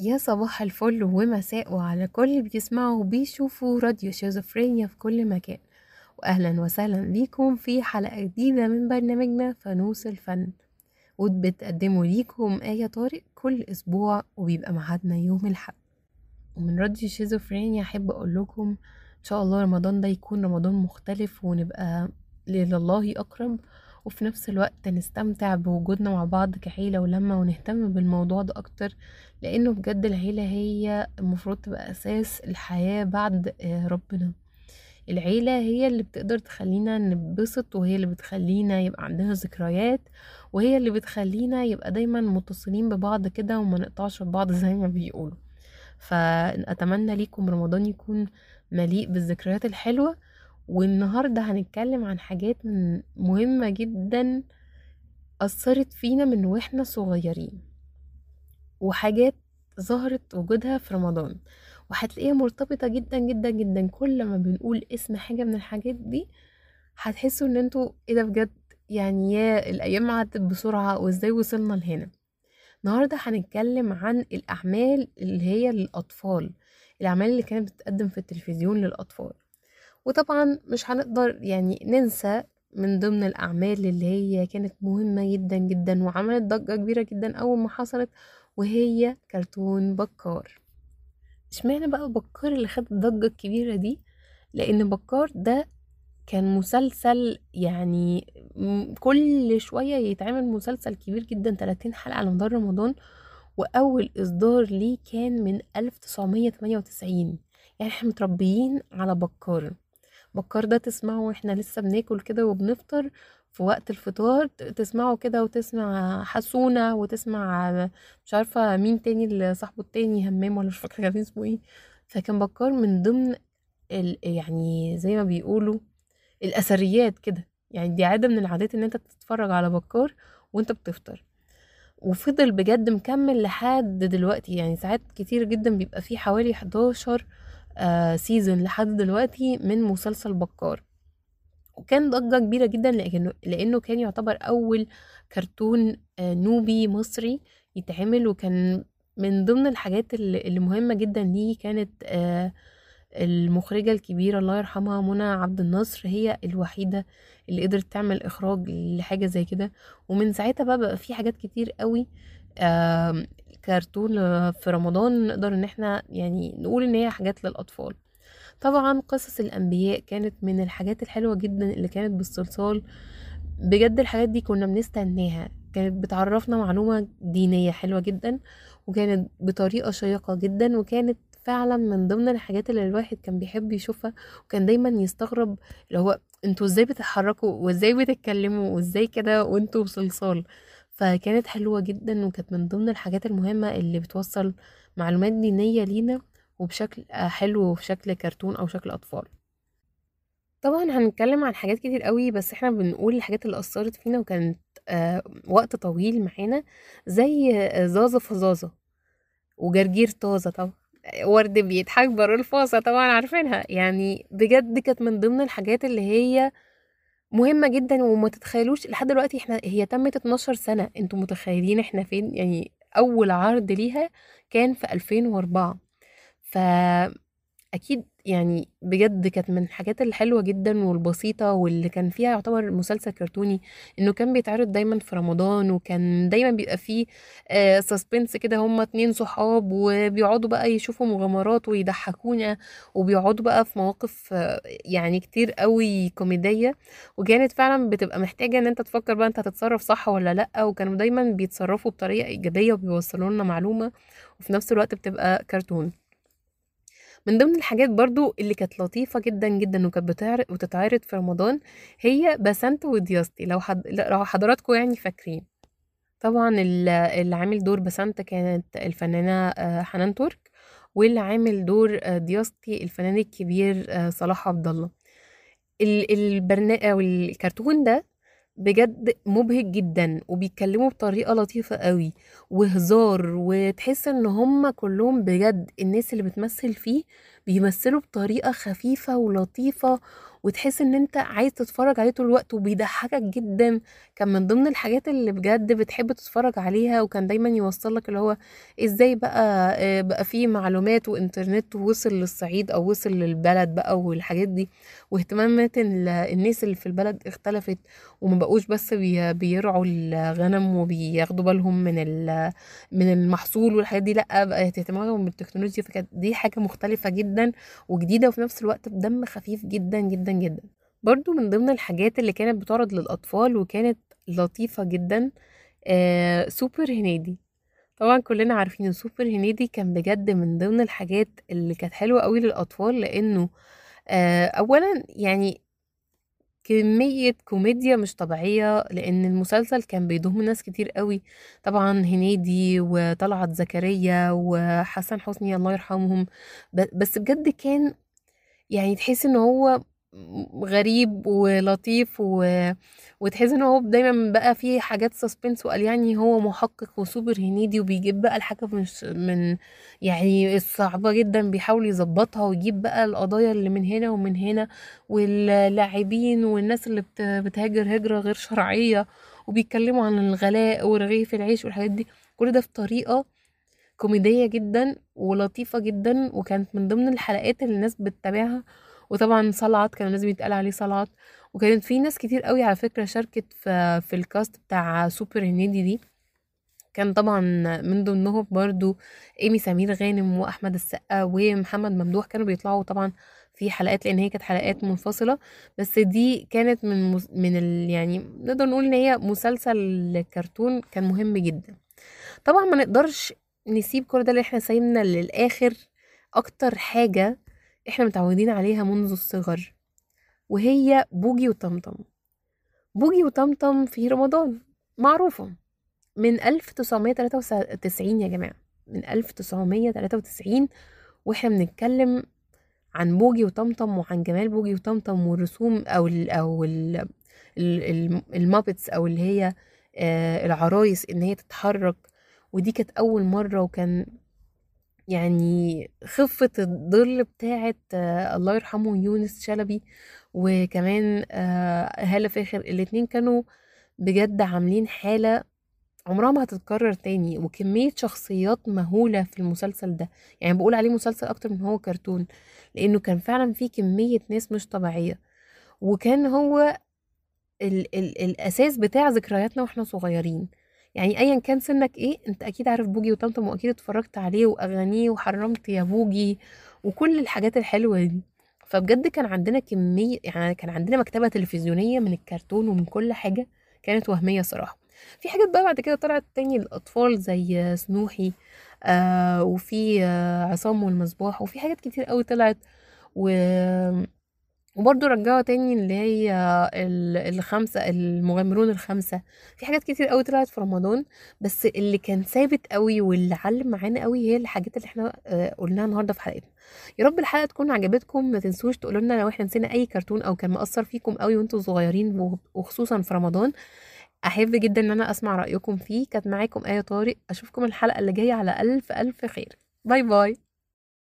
يا صباح الفل ومساء وعلى كل اللي بيسمعوا وبيشوفوا راديو شيزوفرينيا في كل مكان. واهلا وسهلا بيكم في حلقة جديدة من برنامجنا فانوس الفن. وبتقدمه ليكم آية طارق كل أسبوع وبيبقى ميعادنا يوم الحد ومن راديو شيزوفرينيا أحب أقول لكم إن شاء الله رمضان ده يكون رمضان مختلف ونبقى لله أقرب وفي نفس الوقت نستمتع بوجودنا مع بعض كعيلة ولما ونهتم بالموضوع ده أكتر لأنه بجد العيلة هي المفروض تبقى أساس الحياة بعد آه، ربنا. العيلة هي اللي بتقدر تخلينا نبسط وهي اللي بتخلينا يبقى عندنا ذكريات وهي اللي بتخلينا يبقى دايما متصلين ببعض كده وما نقطعش ببعض زي ما بيقولوا. فأتمنى ليكم رمضان يكون مليء بالذكريات الحلوة والنهاردة هنتكلم عن حاجات مهمة جدا أثرت فينا من وإحنا صغيرين وحاجات ظهرت وجودها في رمضان. وهتلاقيها مرتبطة جدا جدا جدا. كل ما بنقول اسم حاجة من الحاجات دي هتحسوا إن أنتوا إيه ده بجد؟ يعني يا الأيام عدت بسرعة وإزاي وصلنا لهنا؟ النهاردة هنتكلم عن الأعمال اللي هي للأطفال الأعمال اللي كانت بتتقدم في التلفزيون للأطفال. وطبعا مش هنقدر يعني ننسى من ضمن الأعمال اللي هي كانت مهمة جدا جدا وعملت ضجة كبيرة جدا أول ما حصلت وهي كرتون بكار. اشمعنى بقى بكار اللي خد الضجة الكبيرة دي؟ لأن بكار ده كان مسلسل يعني كل شوية يتعمل مسلسل كبير جدا 30 حلقة على مدار رمضان وأول إصدار ليه كان من 1998 يعني إحنا متربيين على بكار. بكار ده تسمعه وإحنا لسه بناكل كده وبنفطر في وقت الفطار تسمعه كده وتسمع حسونة وتسمع مش عارفة مين تاني اللي صاحبه التاني همام ولا مش فاكرة كان اسمه إيه. فكان بكار من ضمن ال... يعني زي ما بيقولوا الأثريات كده يعني دي عادة من العادات إن أنت تتفرج على بكار وأنت بتفطر. وفضل بجد مكمل لحد دلوقتي يعني ساعات كتير جدا بيبقى فيه حوالي 11 آه سيزون لحد دلوقتي من مسلسل بكار. وكان ضجة كبيرة جدا لأنه, لأنه كان يعتبر أول كرتون آه نوبي مصري يتعمل وكان من ضمن الحاجات اللي اللي مهمة جدا ليه كانت آه المخرجة الكبيرة الله يرحمها منى عبد الناصر هي الوحيدة اللي قدرت تعمل إخراج لحاجة زي كده. ومن ساعتها بقى بقى في حاجات كتير قوي كرتون آه، في رمضان نقدر إن إحنا يعني نقول إن هي حاجات للأطفال. طبعا قصص الأنبياء كانت من الحاجات الحلوة جدا اللي كانت بالصلصال. بجد الحاجات دي كنا بنستناها. كانت بتعرفنا معلومة دينية حلوة جدا وكانت بطريقة شيقة جدا وكانت فعلا من ضمن الحاجات اللي الواحد كان بيحب يشوفها وكان دايما يستغرب اللي هو أنتوا إزاي بتتحركوا وإزاي بتتكلموا وإزاي كده وإنتوا صلصال فكانت حلوة جدا وكانت من ضمن الحاجات المهمة اللي بتوصل معلومات دينية لينا وبشكل آه، حلو وبشكل كرتون أو شكل أطفال. طبعا هنتكلم عن حاجات كتير قوي بس إحنا بنقول الحاجات اللي أثرت فينا وكانت آه وقت طويل معانا زي آه، زازا فزازا وجرجير طازة طبعا ورد بيضحك بره الفاصة طبعا عارفينها. يعني بجد كانت من ضمن الحاجات اللي هي مهمة جدا وما تتخيلوش لحد دلوقتي إحنا هي تمت 12 سنة. أنتوا متخيلين إحنا فين؟ يعني أول عرض ليها كان في 2004 فأكيد يعني بجد كانت من الحاجات الحلوة جدا والبسيطة واللي كان فيها يعتبر مسلسل كرتوني إنه كان بيتعرض دايما في رمضان وكان دايما بيبقى فيه آه سسبنس كده هما اتنين صحاب وبيقعدوا بقى يشوفوا مغامرات ويضحكونا وبيقعدوا بقى في مواقف آه يعني كتير قوي كوميدية وكانت فعلا بتبقى محتاجة إن أنت تفكر بقى أنت هتتصرف صح ولا لأ وكانوا دايما بيتصرفوا بطريقة إيجابية وبيوصلوا لنا معلومة وفي نفس الوقت بتبقى كرتون. من ضمن الحاجات برضو اللي كانت لطيفة جدا جدا وكانت بتعرض وتتعرض في رمضان هي بسنت ودياستي لو حد... لو حضراتكم يعني فاكرين. طبعا ال- اللي عامل دور بسنت كانت الفنانة آه، حنان ترك واللي عامل دور آه، دياستي الفنان الكبير آه، صلاح عبد الله. البرنامج أو الكرتون ده بجد مبهج جدا وبيتكلموا بطريقة لطيفة قوي وهزار وتحس إن هم كلهم بجد الناس اللي بتمثل فيه بيمثلوا بطريقة خفيفة ولطيفة وتحس إن أنت عايز تتفرج عليه طول الوقت وبيضحكك جدا. كان من ضمن الحاجات اللي بجد بتحب تتفرج عليها وكان دايما يوصلك اللي هو إزاي بقى آه، بقى فيه معلومات وإنترنت ووصل للصعيد أو وصل للبلد بقى والحاجات دي. واهتمامات ال- الناس اللي في البلد اختلفت وما بقوش بس بي- بيرعوا الغنم وبياخدوا بالهم من من المحصول والحاجات دي لأ بقت اهتماماتهم بالتكنولوجيا. فكانت دي حاجة مختلفة جدا وجديدة وفي نفس الوقت بدم خفيف جدا جدا جدا برضو من ضمن الحاجات اللي كانت بتعرض للأطفال وكانت لطيفة جدا آه سوبر هنيدي. طبعا كلنا عارفين إن سوبر هنيدي كان بجد من ضمن الحاجات اللي كانت حلوة قوي للأطفال لأنه آه أولا يعني كمية كوميديا مش طبيعية لأن المسلسل كان بيضم ناس كتير قوي طبعا هنيدي وطلعت زكريا وحسن حسني الله يرحمهم بس بجد كان يعني تحس إن هو غريب ولطيف و... وتحس إن هو دايما بقى فيه حاجات سسبنس وقال يعني هو محقق وسوبر هنيدي وبيجيب بقى الحاجة مش من يعني الصعبة جدا بيحاول يظبطها ويجيب بقى القضايا اللي من هنا ومن هنا واللاعبين والناس اللي بت... بتهاجر هجرة غير شرعية وبيتكلموا عن الغلاء ورغيف العيش والحاجات دي. كل ده في طريقة كوميدية جدا ولطيفة جدا وكانت من ضمن الحلقات اللي الناس بتتابعها وطبعا صلعت كان لازم يتقال عليه صلعت. وكانت في ناس كتير قوي على فكرة شاركت في, في الكاست بتاع سوبر هنيدي دي. كان طبعا من ضمنهم برضو إيمي سمير غانم وأحمد السقا ومحمد ممدوح كانوا بيطلعوا طبعا في حلقات لأن هي كانت حلقات منفصلة. بس دي كانت من من ال يعني نقدر نقول إن هي مسلسل كرتون كان مهم جدا. طبعا ما نقدرش نسيب كل ده اللي إحنا سايبنا للآخر. أكتر حاجة إحنا متعودين عليها منذ الصغر وهي بوجي وطمطم. بوجي وطمطم في رمضان معروفة. من 1993 يا جماعة. من 1993 وإحنا بنتكلم عن بوجي وطمطم وعن جمال بوجي وطمطم والرسوم أو ال أو ال- muppets أو اللي هي آه، العرايس إن هي تتحرك. ودي كانت أول مرة وكان يعني خفة الظل بتاعت آه، الله يرحمه يونس شلبي وكمان آه، هالة فاخر الاتنين كانوا بجد عاملين حالة عمرها ما هتتكرر تاني وكمية شخصيات مهولة في المسلسل ده. يعني بقول عليه مسلسل أكتر من هو كرتون لأنه كان فعلا فيه كمية ناس مش طبيعية. وكان هو ال ال الأساس بتاع ذكرياتنا وإحنا صغيرين. يعني أيا كان سنك إيه أنت أكيد عارف بوجي وطمطم وأكيد اتفرجت عليه وأغانيه وحرمت يا بوجي وكل الحاجات الحلوة دي. فبجد كان عندنا كمية يعني كان عندنا مكتبة تلفزيونية من الكرتون ومن كل حاجة كانت وهمية صراحة. في حاجات بقى بعد كده طلعت تاني للأطفال زي سنوحي آه وفي آه عصام والمصباح وفي حاجات كتير قوي طلعت. و وبرضه رجعوا تاني اللي هي ال- الخمسة المغامرون الخمسة. في حاجات كتير قوي طلعت في رمضان بس اللي كان ثابت قوي واللي علم معانا قوي هي الحاجات اللي إحنا آه، قلناها النهارده في حلقتنا. يا رب الحلقة تكون عجبتكم ما تنسوش تقولوا لنا لو إحنا نسينا أي كرتون أو كان مأثر فيكم قوي وانتوا صغيرين وخصوصا في رمضان. أحب جدا إن أنا أسمع رأيكم فيه. كانت معاكم آية طارق. أشوفكم الحلقة اللي جاية على ألف ألف خير. باي باي.